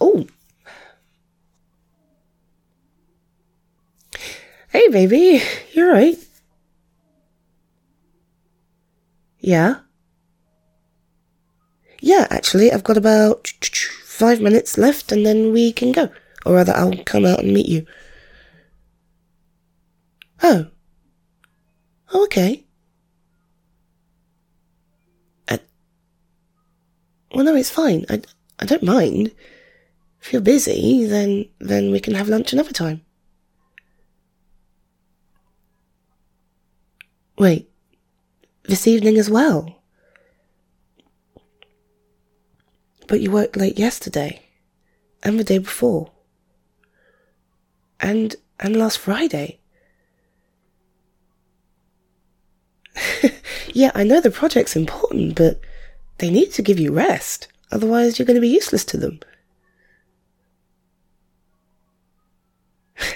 Oh. Hey, baby. You're right. Yeah. Yeah, actually, I've got about five minutes left and then we can go. Or rather, I'll come out and meet you. Oh. Oh, okay. Well, no, it's fine. I, I don't mind. If you're busy, then, then we can have lunch another time. Wait, this evening as well? But you worked late yesterday, and the day before, and and last Friday. yeah, I know the project's important, but they need to give you rest. Otherwise, you're going to be useless to them.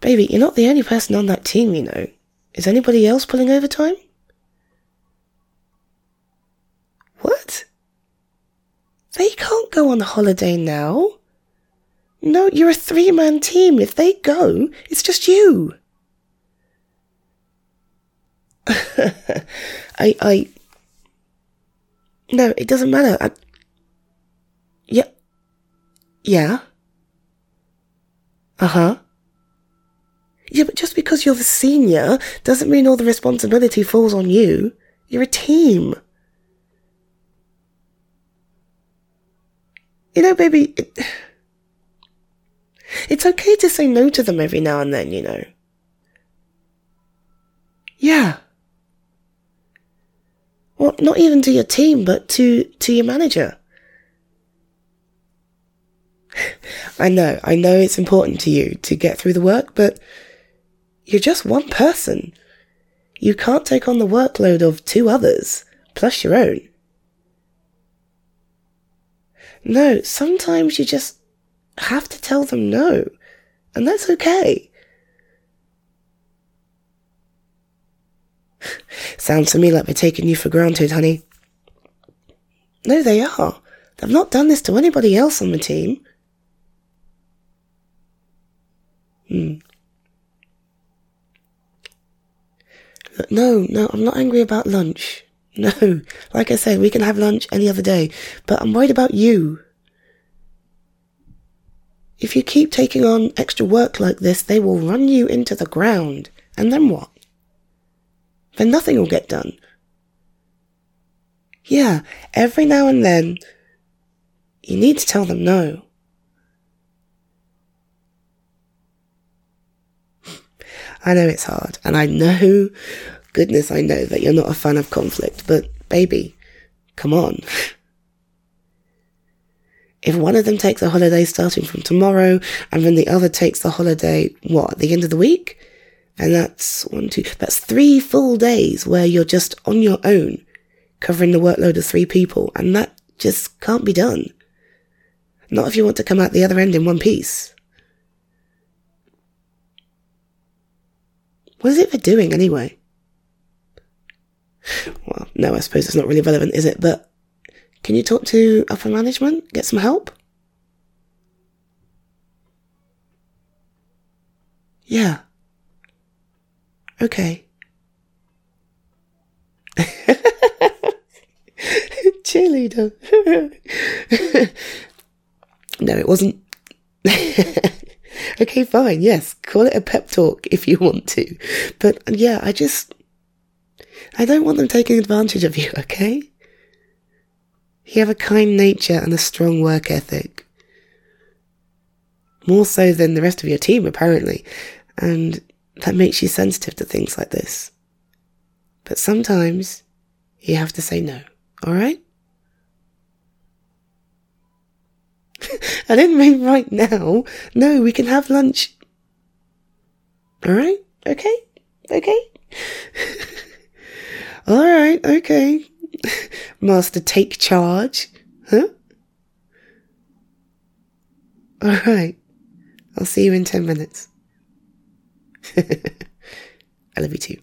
Baby, you're not the only person on that team, you know. Is anybody else pulling overtime? What? They can't go on holiday now. No, you're a three man team. If they go, it's just you. I, I, no, it doesn't matter. I, yeah, yeah. Uh huh. Yeah, but just because you're the senior doesn't mean all the responsibility falls on you. You're a team. You know, baby, it, it's okay to say no to them every now and then, you know. Yeah. Well, not even to your team, but to, to your manager. I know, I know it's important to you to get through the work, but you're just one person. You can't take on the workload of two others, plus your own. No, sometimes you just have to tell them no. And that's okay. Sounds to me like they're taking you for granted, honey. No, they are. They've not done this to anybody else on the team. Hmm. No, no, I'm not angry about lunch. No, like I said, we can have lunch any other day, but I'm worried about you. If you keep taking on extra work like this, they will run you into the ground. And then what? Then nothing will get done. Yeah, every now and then, you need to tell them no. I know it's hard, and I know, goodness, I know that you're not a fan of conflict, but baby, come on. If one of them takes a holiday starting from tomorrow, and then the other takes the holiday, what, at the end of the week? And that's one, two, that's three full days where you're just on your own, covering the workload of three people, and that just can't be done. Not if you want to come out the other end in one piece. What is it they're doing anyway? Well, no, I suppose it's not really relevant, is it? But can you talk to upper management? Get some help? Yeah. Okay. Cheerleader. no, it wasn't. okay, fine. Yes, call it a pep talk if you want to. But yeah, I just. I don't want them taking advantage of you, okay? You have a kind nature and a strong work ethic. More so than the rest of your team, apparently. And that makes you sensitive to things like this. But sometimes you have to say no, alright? I didn't mean right now. No, we can have lunch. Alright? Okay? Okay? Alright, okay. Master, take charge. Huh? Alright. I'll see you in ten minutes. I love you too.